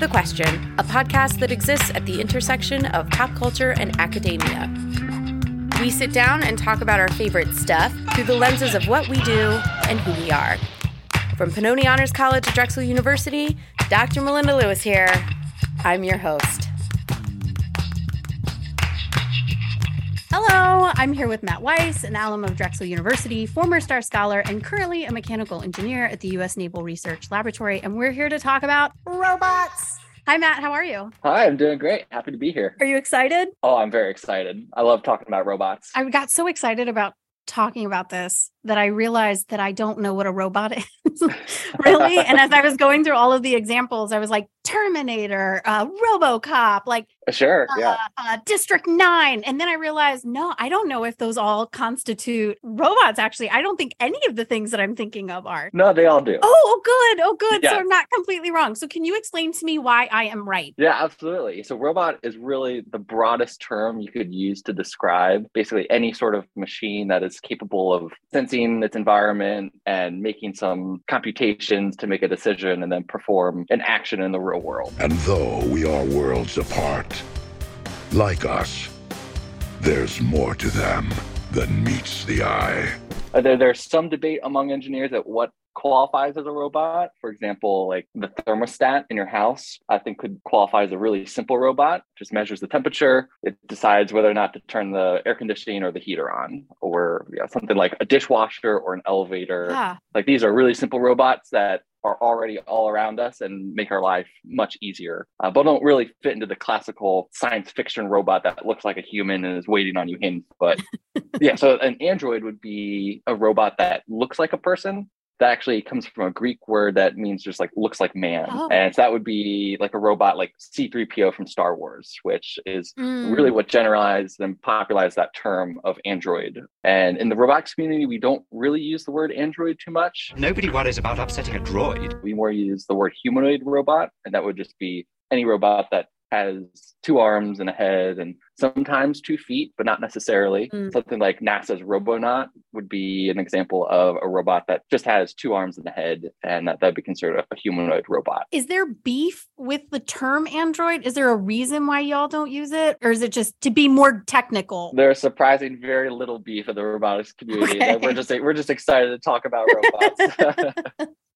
the Question, a podcast that exists at the intersection of pop culture and academia. We sit down and talk about our favorite stuff through the lenses of what we do and who we are. From Pennoni Honors College to Drexel University, Dr. Melinda Lewis here. I'm your host. Hello, I'm here with Matt Wiese, an alum of Drexel University, former STAR Scholar, and currently a mechanical engineer at the U.S. Naval Research Laboratory. And we're here to talk about robots. Hi, Matt. How are you? Hi, I'm doing great. Happy to be here. Are you excited? Oh, I'm very excited. I love talking about robots. I got so excited about talking about this that I realized that I don't know what a robot is really. and as I was going through all of the examples, I was like, Terminator, uh, Robocop, like sure, uh, yeah, uh, District Nine, and then I realized, no, I don't know if those all constitute robots. Actually, I don't think any of the things that I'm thinking of are. No, they all do. Oh, oh good, oh, good. Yeah. So I'm not completely wrong. So can you explain to me why I am right? Yeah, absolutely. So robot is really the broadest term you could use to describe basically any sort of machine that is capable of sensing its environment and making some computations to make a decision and then perform an action in the real world. And though we are worlds apart, like us, there's more to them than meets the eye. Uh, there, there's some debate among engineers at what qualifies as a robot. For example, like the thermostat in your house, I think could qualify as a really simple robot. Just measures the temperature. It decides whether or not to turn the air conditioning or the heater on, or yeah, something like a dishwasher or an elevator. Yeah. Like these are really simple robots that are already all around us and make our life much easier, uh, but don't really fit into the classical science fiction robot that looks like a human and is waiting on you in. But yeah, so an android would be a robot that looks like a person, that actually comes from a Greek word that means just like looks like man. Oh. And so that would be like a robot like C3PO from Star Wars, which is mm. really what generalized and popularized that term of android. And in the robotics community, we don't really use the word android too much. Nobody worries about upsetting a droid. We more use the word humanoid robot, and that would just be any robot that has two arms and a head and sometimes two feet, but not necessarily. Mm. Something like NASA's Robonaut would be an example of a robot that just has two arms and a head, and that would be considered a humanoid robot. Is there beef with the term android? Is there a reason why y'all don't use it, or is it just to be more technical? There's surprising very little beef in the robotics community. Okay. We're just we're just excited to talk about robots.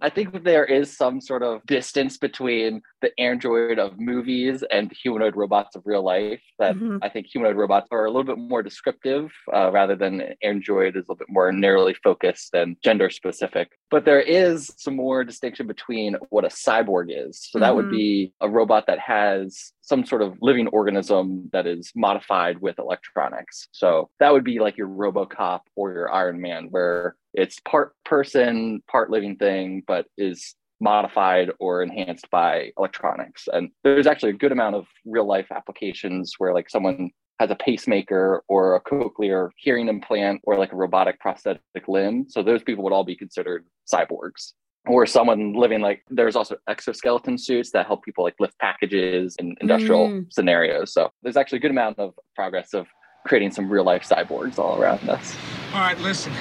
I think there is some sort of distance between the android of movies and humanoid robots of real life. That mm-hmm. I think humanoid robots are a little bit more descriptive uh, rather than android is a little bit more narrowly focused and gender specific. But there is some more distinction between what a cyborg is. So that mm-hmm. would be a robot that has some sort of living organism that is modified with electronics. So that would be like your Robocop or your Iron Man, where it's part person, part living thing, but is modified or enhanced by electronics. And there's actually a good amount of real life applications where like someone has a pacemaker or a cochlear hearing implant or like a robotic prosthetic limb. So those people would all be considered cyborgs or someone living like there's also exoskeleton suits that help people like lift packages in industrial mm. scenarios. So there's actually a good amount of progress of creating some real life cyborgs all around us. All right listen.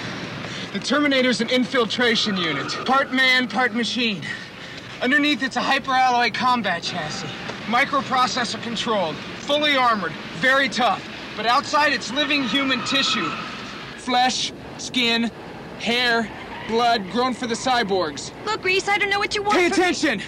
The terminator's an infiltration unit. Part man part machine. Underneath it's a hyperalloy combat chassis. Microprocessor controlled. Fully armored. Very tough. But outside it's living human tissue. Flesh skin hair blood grown for the cyborgs. Look, Reese, I don't know what you want. Pay attention. Me.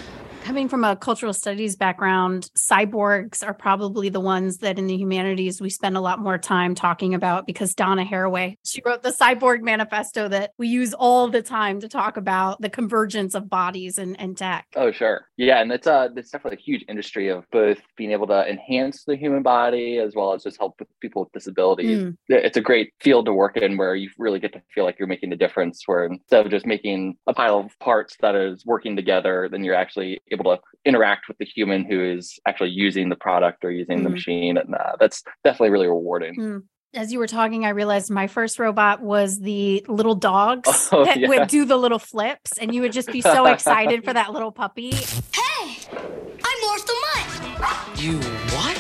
Coming from a cultural studies background, cyborgs are probably the ones that in the humanities we spend a lot more time talking about because Donna Haraway, she wrote the Cyborg Manifesto that we use all the time to talk about the convergence of bodies and, and tech. Oh, sure. Yeah. And it's, uh, it's definitely a huge industry of both being able to enhance the human body as well as just help with people with disabilities. Mm. It's a great field to work in where you really get to feel like you're making a difference, where instead of just making a pile of parts that is working together, then you're actually able to interact with the human who is actually using the product or using mm. the machine. And uh, that's definitely really rewarding. Mm as you were talking, I realized my first robot was the little dogs oh, that yeah. would do the little flips, and you would just be so excited for that little puppy. Hey, I'm Morph the Mutt. You what?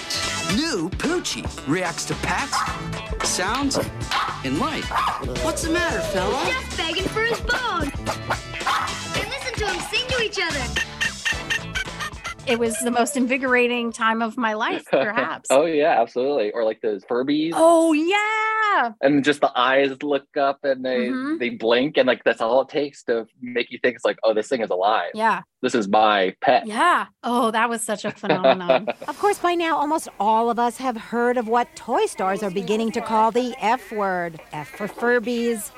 New Poochie reacts to pats, sounds, and light. What's the matter, fella? Just begging for his bone. And listen to him sing to each other. It was the most invigorating time of my life, perhaps. oh yeah, absolutely. Or like those Furbies. Oh yeah. And just the eyes look up and they Mhm. they blink and like that's all it takes to make you think it's like, oh, this thing is alive. Yeah. This is my pet. Yeah. Oh, that was such a phenomenon. Of course, by now, almost all of us have heard of what toy stores are beginning to call the F word F for Furbies.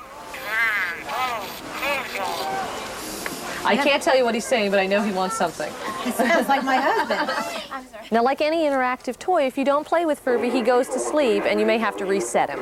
I can't tell you what he's saying, but I know he wants something. He sounds like my husband. Now, like any interactive toy, if you don't play with Furby, he goes to sleep and you may have to reset him.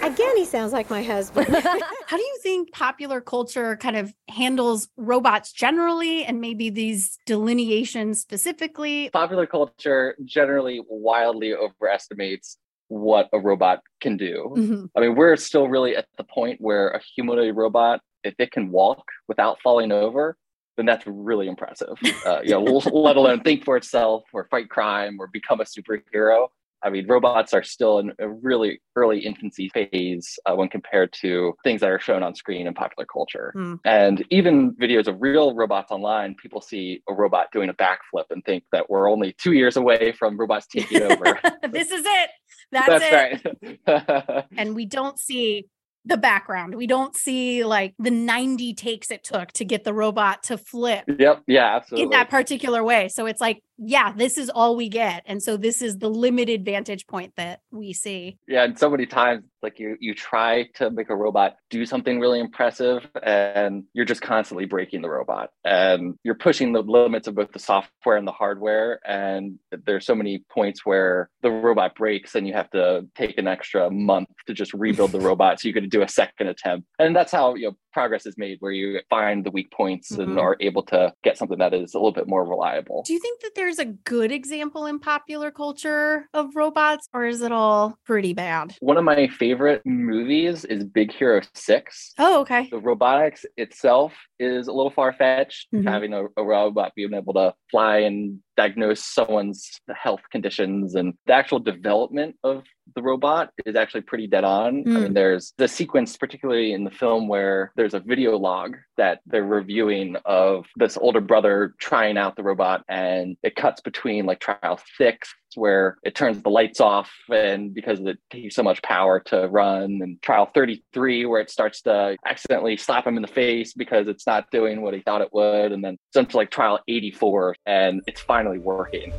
Again, he sounds like my husband. How do you think popular culture kind of handles robots generally and maybe these delineations specifically? Popular culture generally wildly overestimates what a robot can do. Mhm. I mean, we're still really at the point where a humanoid robot, if it can walk without falling over, then that's really impressive. Uh, you know, let alone think for itself or fight crime or become a superhero. I mean, robots are still in a really early infancy phase uh, when compared to things that are shown on screen in popular culture. Hmm. And even videos of real robots online, people see a robot doing a backflip and think that we're only two years away from robots taking over. this is it. That's, it. right. And we don't see the background. We don't see like the 90 takes it took to get the robot to flip yep. Yeah, absolutely. in that particular way. So it's like, yeah, this is all we get. And so this is the limited vantage point that we see. yeah and so many times like you you try to make a robot do something really impressive and you're just constantly breaking the robot and you're pushing the limits of both the software and the hardware and there's so many points where the robot breaks and you have to take an extra month to just rebuild the robot so you could do a second attempt and that's how you know progress is made where you find the weak points Mhm. and are able to get something that is a little bit more reliable Do you think that there's a good example in popular culture of robots or is it all pretty bad? one of my favorite movies is big hero 6 Oh, okay. the robotics itself is a little far fetched. Mhm. Having a, a robot being able to fly and diagnose someone's health conditions and the actual development of the robot is actually pretty dead on. I Mm. mean, there's the sequence, particularly in the film, where there's a video log that they're reviewing of this older brother trying out the robot, and it cuts between like trial six where it turns the lights off and because it takes so much power to run and trial 33 where it starts to accidentally slap him in the face because it's not doing what he thought it would and then jump to like trial 84 and it's finally working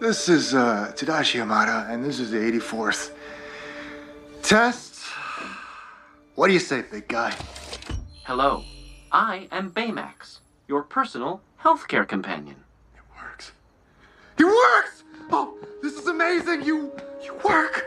This is uh, Tadashi Hamada, and this is the 84th test. What do you say, big guy? Hello, I am Baymax, your personal healthcare companion. It works. it works! Work!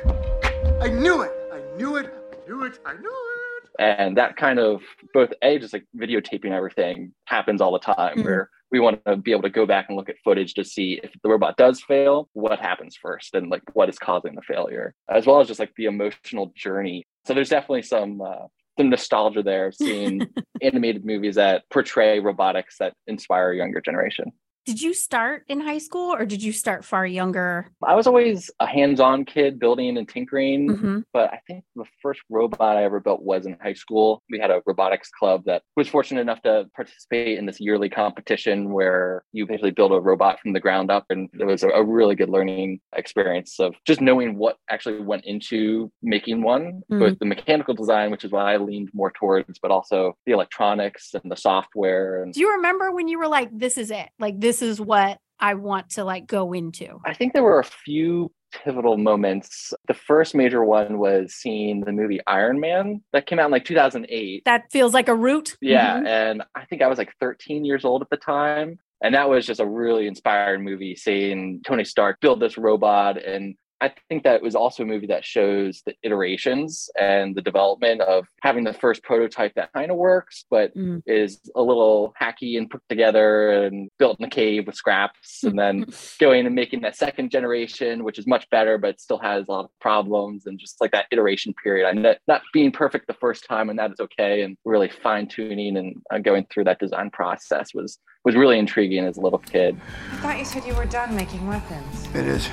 I knew it! I knew it! I knew it! I knew it! and that kind of both a just like videotaping everything happens all the time Mhm. where we want to be able to go back and look at footage to see if the robot does fail what happens first and like what is causing the failure as well as just like the emotional journey so there's definitely some uh, some nostalgia there of seeing animated movies that portray robotics that inspire a younger generation Did you start in high school or did you start far younger? I was always a hands-on kid building and tinkering, Mhm. but I think the first robot I ever built was in high school. We had a robotics club that was fortunate enough to participate in this yearly competition where you basically build a robot from the ground up. And it was a, really good learning experience of just knowing what actually went into making one, Mhm. both the mechanical design, which is what I leaned more towards, but also the electronics and the software. And Do you remember when you were like, this is it? Like, this is what I want to like go into? I think there were a few pivotal moments. The first major one was seeing the movie Iron Man that came out in like 2008. That feels like a root. Yeah, Mhm. and I think I was like 13 years old at the time. And that was just a really inspiring movie seeing Tony Stark build this robot. And I think that was also a movie that shows the iterations and the development of having the first prototype that kind of works, but Mm. is a little hacky and put together and built in a cave with scraps. And then going and making that second generation, which is much better, but still has a lot of problems and just like that iteration period. And that not being perfect the first time, and that is okay. And really fine tuning and uh, going through that design process was was really intriguing as a little kid. I thought you said you were done making weapons. It is.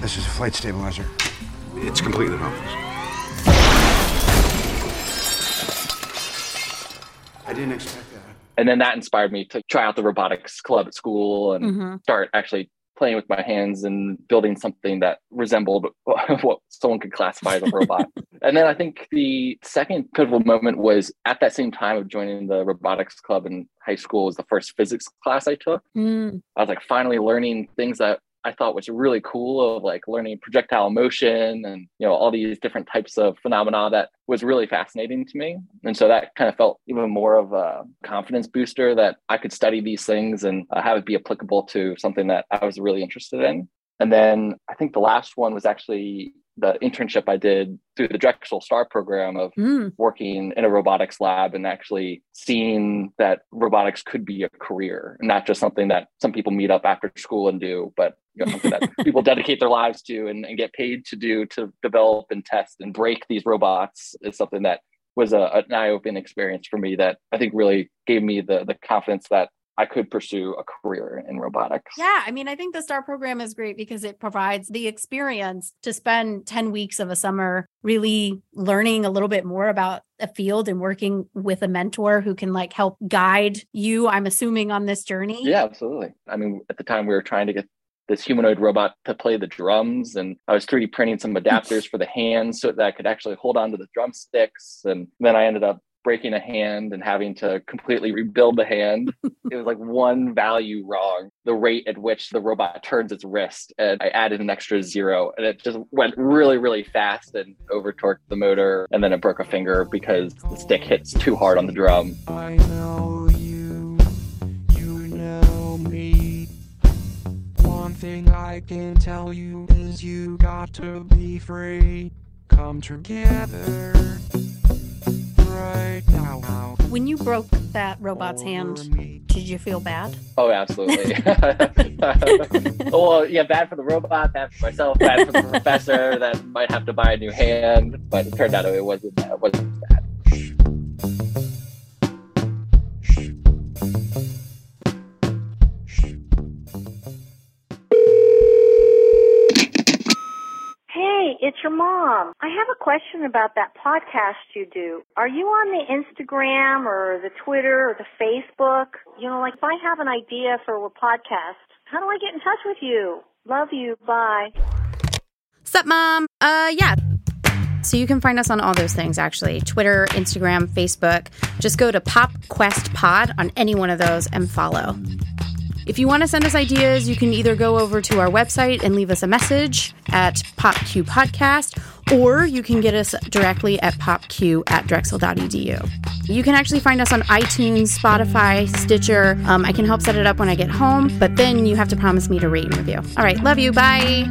This is a flight stabilizer. It's completely harmless. I didn't expect that. And then that inspired me to try out the robotics club at school and Mhm. start actually playing with my hands and building something that resembled what someone could classify as a robot. and then I think the second pivotal moment was at that same time of joining the robotics club in high school was the first physics class I took. Mm. I was like finally learning things that I thought was really cool of like learning projectile motion and you know all these different types of phenomena that was really fascinating to me. And so that kind of felt even more of a confidence booster that I could study these things and uh, have it be applicable to something that I was really interested in. And then I think the last one was actually the internship I did through the Drexel STAR program of Mm. working in a robotics lab and actually seeing that robotics could be a career, not just something that some people meet up after school and do, but you know, something that people dedicate their lives to and, and get paid to do to develop and test and break these robots is something that was a, an eye-opening experience for me that I think really gave me the the confidence that I could pursue a career in robotics. Yeah, I mean, I think the STAR program is great because it provides the experience to spend 10 weeks of a summer really learning a little bit more about a field and working with a mentor who can like help guide you, I'm assuming, on this journey. Yeah, absolutely. I mean, at the time we were trying to get this humanoid robot to play the drums, and I was 3D printing some adapters for the hands so that I could actually hold on to the drumsticks. And then I ended up breaking a hand and having to completely rebuild the hand. it was like one value wrong, the rate at which the robot turns its wrist. And I added an extra zero, and it just went really, really fast and over torqued the motor. And then it broke a finger because the stick hits too hard on the drum. I know you, you know me. One thing I can tell you is you got to be free. Come together right now. When you broke that robot's hand, did you feel bad? Oh, absolutely. well, yeah, bad for the robot, bad for myself, bad for the professor that might have to buy a new hand. But it turned out it wasn't. It wasn't bad. It's your mom. I have a question about that podcast you do. Are you on the Instagram or the Twitter or the Facebook? You know, like if I have an idea for a podcast, how do I get in touch with you? Love you. Bye. Sup, mom? Uh, yeah. So you can find us on all those things actually Twitter, Instagram, Facebook. Just go to Pop Quest Pod on any one of those and follow. If you want to send us ideas, you can either go over to our website and leave us a message at PopQ Podcast, or you can get us directly at popq at drexel.edu. You can actually find us on iTunes, Spotify, Stitcher. Um, I can help set it up when I get home, but then you have to promise me to rate and review. All right, love you. Bye.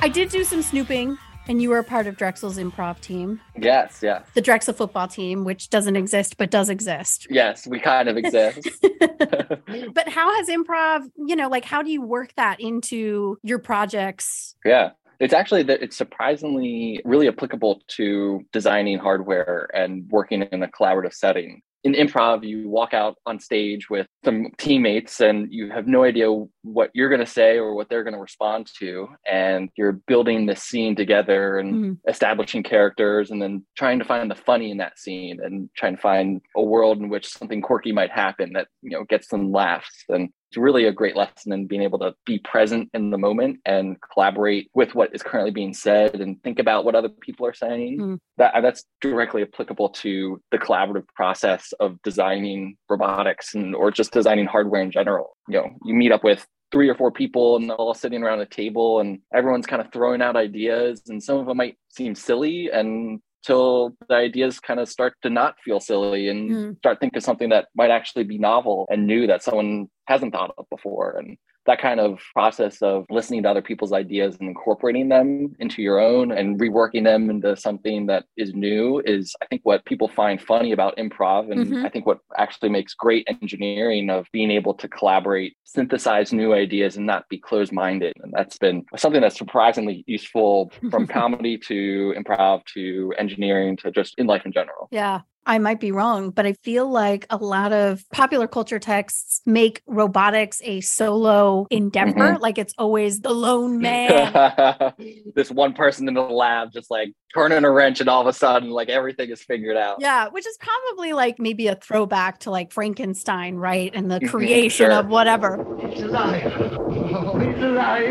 I did do some snooping, and you were a part of Drexel's improv team, Yes, yes, the Drexel football team, which doesn't exist but does exist. yes. We kind of exist. But how has improv, you know, like how do you work that into your projects? Yeah. It's actually that it's surprisingly really applicable to designing hardware and working in a collaborative setting. In improv, you walk out on stage with some teammates and you have no idea what you're going to say or what they're going to respond to. And you're building this scene together and Mhm. establishing characters and then trying to find the funny in that scene and trying to find a world in which something quirky might happen that, you know, gets some laughs. And it's really a great lesson in being able to be present in the moment and collaborate with what is currently being said and think about what other people are saying. Mm. That that's directly applicable to the collaborative process of designing robotics and or just designing hardware in general. You know, you meet up with three or four people and they're all sitting around a table and everyone's kind of throwing out ideas and some of them might seem silly and till the ideas kind of start to not feel silly and Mm. start thinking of something that might actually be novel and new that someone hasn't thought of before and that kind of process of listening to other people's ideas and incorporating them into your own and reworking them into something that is new is I think what people find funny about improv and Mhm. I think what actually makes great engineering of being able to collaborate, synthesize new ideas and not be closed-minded. And that's been something that's surprisingly useful from comedy to improv to engineering to just in life in general. Yeah. I might be wrong, but I feel like a lot of popular culture texts make robotics a solo endeavor. Mhm. Like it's always the lone man. this one person in the lab just like turning a wrench and all of a sudden like everything is figured out. yeah, which is probably like maybe a throwback to like Frankenstein, right? And the Mhm, creation sure. of whatever. It's alive. Oh, it's alive.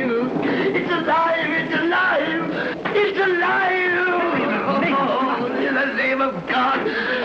It's alive. It's alive. It's alive. Oh, in the name of God.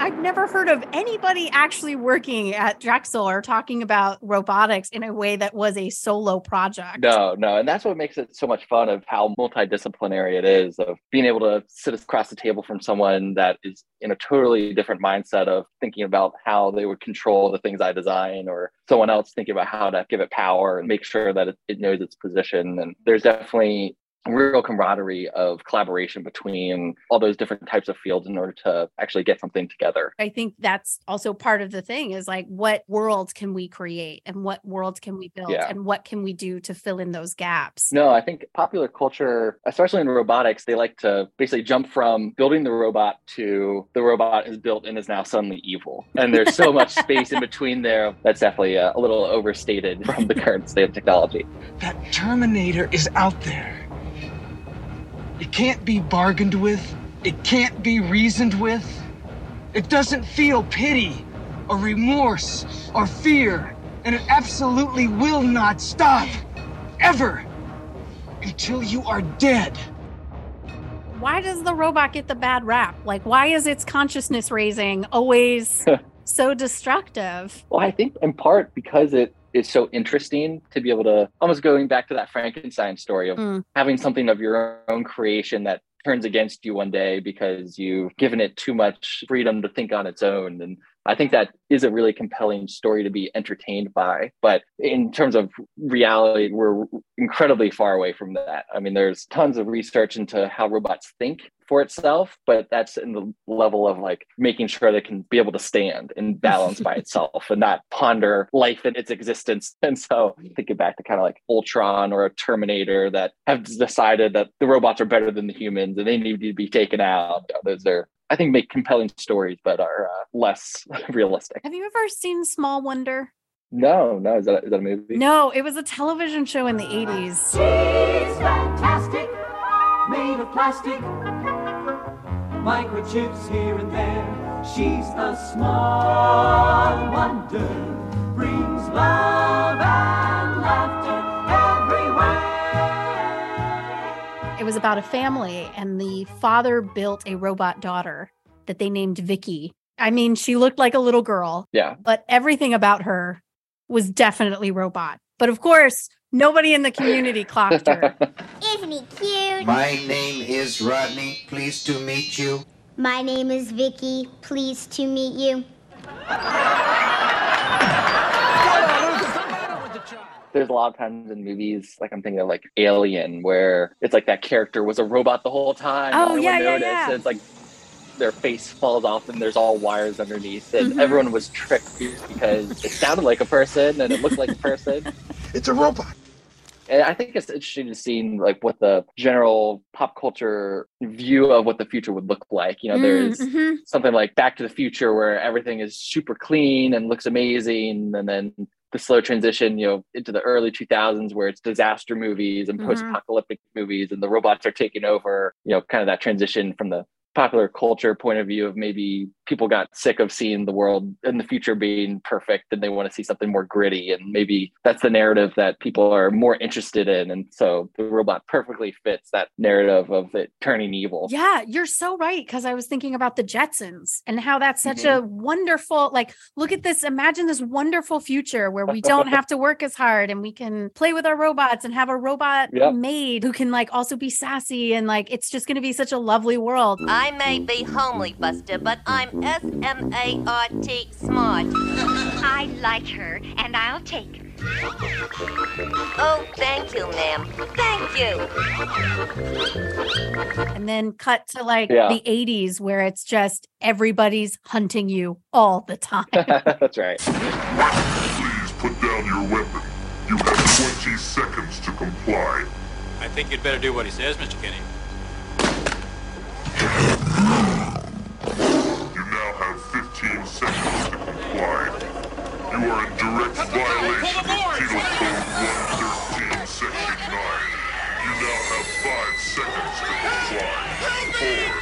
I've never heard of anybody actually working at Drexel or talking about robotics in a way that was a solo project. No, no. And that's what makes it so much fun of how multidisciplinary it is, of being able to sit across the table from someone that is in a totally different mindset of thinking about how they would control the things I design, or someone else thinking about how to give it power and make sure that it, it knows its position. And there's definitely real camaraderie of collaboration between all those different types of fields in order to actually get something together. I think that's also part of the thing is like what worlds can we create and what worlds can we build Yeah. and what can we do to fill in those gaps? No, I think popular culture, especially in robotics, they like to basically jump from building the robot to the robot is built and is now suddenly evil. And there's so much space in between there that's definitely uh, a little overstated from the current state of technology. That Terminator is out there. It can't be bargained with. It can't be reasoned with. It doesn't feel pity or remorse or fear. And it absolutely will not stop. Ever. Until you are dead. Why does the robot get the bad rap? Like, why is its consciousness raising always so destructive? Well, I think in part because it is so interesting to be able to almost going back to that Frankenstein story of Mm. having something of your own creation that turns against you one day because you've given it too much freedom to think on its own. And I think that is a really compelling story to be entertained by. But in terms of reality, we're incredibly far away from that. I mean, there's tons of research into how robots think for itself, but that's in the level of like making sure they can be able to stand and balance by itself and not ponder life and its existence. And so thinking back to kind of like Ultron or a Terminator that have decided that the robots are better than the humans and they need to be taken out. You know, Those are I think make compelling stories, but are uh, less realistic. Have you ever seen Small Wonder? No, no, is that is that a movie? No, it was a television show in the 80s. She's fantastic, made of plastic. Microchips here and there. She's a small wonder. Brings love and laughter was about a family, and the father built a robot daughter that they named Vicky. I mean, she looked like a little girl, Yeah. but everything about her was definitely robot. But of course, nobody in the community clocked her. Isn't he cute? My name is Rodney. Pleased to meet you. My name is Vicky. Pleased to meet you. There's a lot of times in movies, like I'm thinking of like Alien, where it's like that character was a robot the whole time. Oh, no one yeah, yeah, noticed. yeah. And it's like their face falls off and there's all wires underneath. And Mhm. everyone was tricked because it sounded like a person and it looked like a person. It's a robot. And I think it's interesting to see like what the general pop culture view of what the future would look like. You know, Mm, there's mhm. something like Back to the Future where everything is super clean and looks amazing, and then the slow transition, you know, into the early 2000s where it's disaster movies and Mhm. post-apocalyptic movies, and the robots are taking over. You know, kind of that transition from the popular culture point of view of maybe people got sick of seeing the world in the future being perfect and they want to see something more gritty and maybe that's the narrative that people are more interested in and so the robot perfectly fits that narrative of it turning evil Yeah, you're so right. Because I was thinking about the Jetsons and how that's such Mhm. a wonderful, like, look at this. Imagine this wonderful future where we don't have to work as hard and we can play with our robots and have a robot Yep. maid who can, like, also be sassy. And, like, it's just going to be such a lovely world. I may be homely, Buster, but I'm S M A R T smart. I like her, and I'll take her. Oh, thank you, ma'am. Thank you. And then cut to like Yeah. the 80s where it's just everybody's hunting you all the time. That's right. Please put down your weapon. You have 20 seconds to comply. I think you'd better do what he says, Mr. Kinney. You now have 15 seconds to comply. You are in direct violation of Penal Code 113, Section 9. You now have 5 seconds to comply. Four,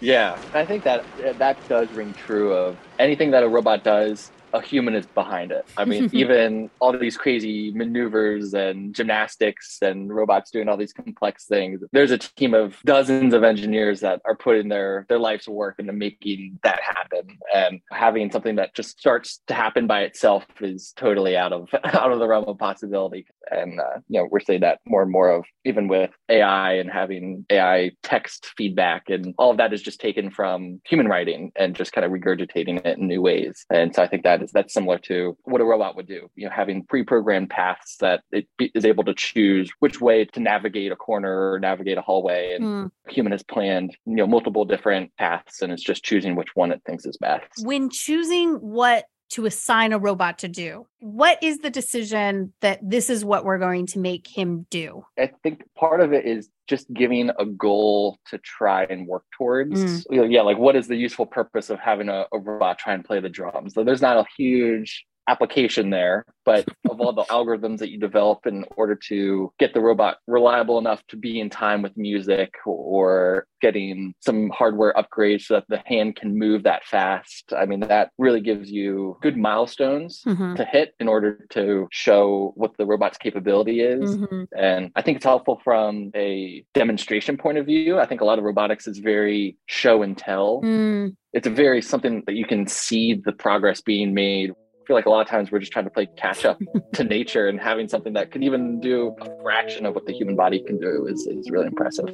Yeah, I think that that does ring true of anything that a robot does. A human is behind it. I mean, even all these crazy maneuvers and gymnastics and robots doing all these complex things. There's a team of dozens of engineers that are putting their their life's work into making that happen. And having something that just starts to happen by itself is totally out of out of the realm of possibility. And uh, you know, we're seeing that more and more of even with AI and having AI text feedback, and all of that is just taken from human writing and just kind of regurgitating it in new ways. And so I think that is that's similar to what a robot would do. You know, having pre-programmed paths that it be, is able to choose which way to navigate a corner or navigate a hallway, and hmm. a human has planned you know multiple different paths, and it's just choosing which one it thinks is best. when choosing what to assign a robot to do, what is the decision that this is what we're going to make him do? I think part of it is just giving a goal to try and work towards. Mm. Yeah, like what is the useful purpose of having a, a robot try and play the drums? So there's not a huge application there, but of all the algorithms that you develop in order to get the robot reliable enough to be in time with music or getting some hardware upgrades so that the hand can move that fast. I mean, that really gives you good milestones Mhm. to hit in order to show what the robot's capability is. Mhm. And I think it's helpful from a demonstration point of view. I think a lot of robotics is very show and tell. Mm. It's a very something that you can see the progress being made. I feel like a lot of times we're just trying to play catch up to nature and having something that can even do a fraction of what the human body can do is, is really impressive.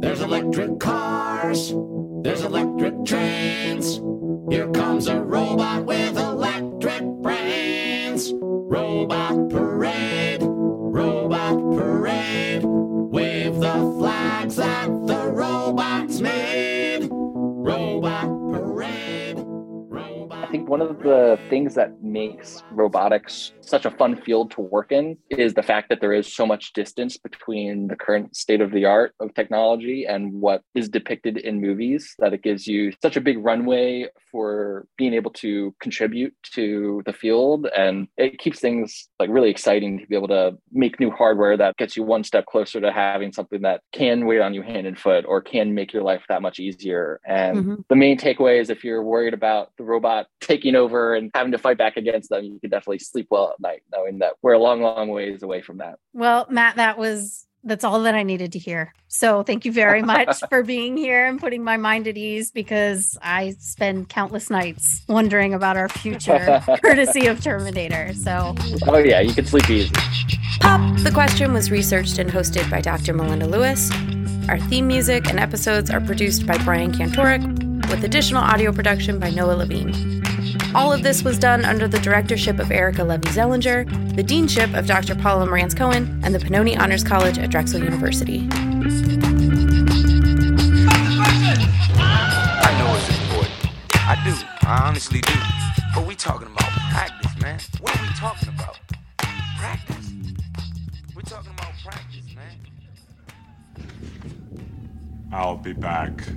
There's electric cars, there's electric trains. Here comes a robot with electric brains. Robot parade, one of the things that makes robotics such a fun field to work in is the fact that there is so much distance between the current state of the art of technology and what is depicted in movies that it gives you such a big runway for being able to contribute to the field and it keeps things like really exciting to be able to make new hardware that gets you one step closer to having something that can wait on you hand and foot or can make your life that much easier and Mhm. the main takeaway is if you're worried about the robot taking over and having to fight back against them, you can definitely sleep well at night knowing that we're a long, long ways away from that. Well, Matt, that was that's all that I needed to hear. So thank you very much for being here and putting my mind at ease because I spend countless nights wondering about our future courtesy of Terminator. So Oh yeah, you can sleep easy. Pop the Question was researched and hosted by Dr. Melinda Lewis. Our theme music and episodes are produced by Brian Kantorek, with additional audio production by Noah Levine. All of this was done under the directorship of Erica Levi Zelinger, the deanship of Dr. Paula Marantz Cohen, and the Pennoni Honors College at Drexel University. I know it's important. I do. I honestly do. But we talking about practice, man. What are we talking about? Practice. We're talking about practice, man. I'll be back.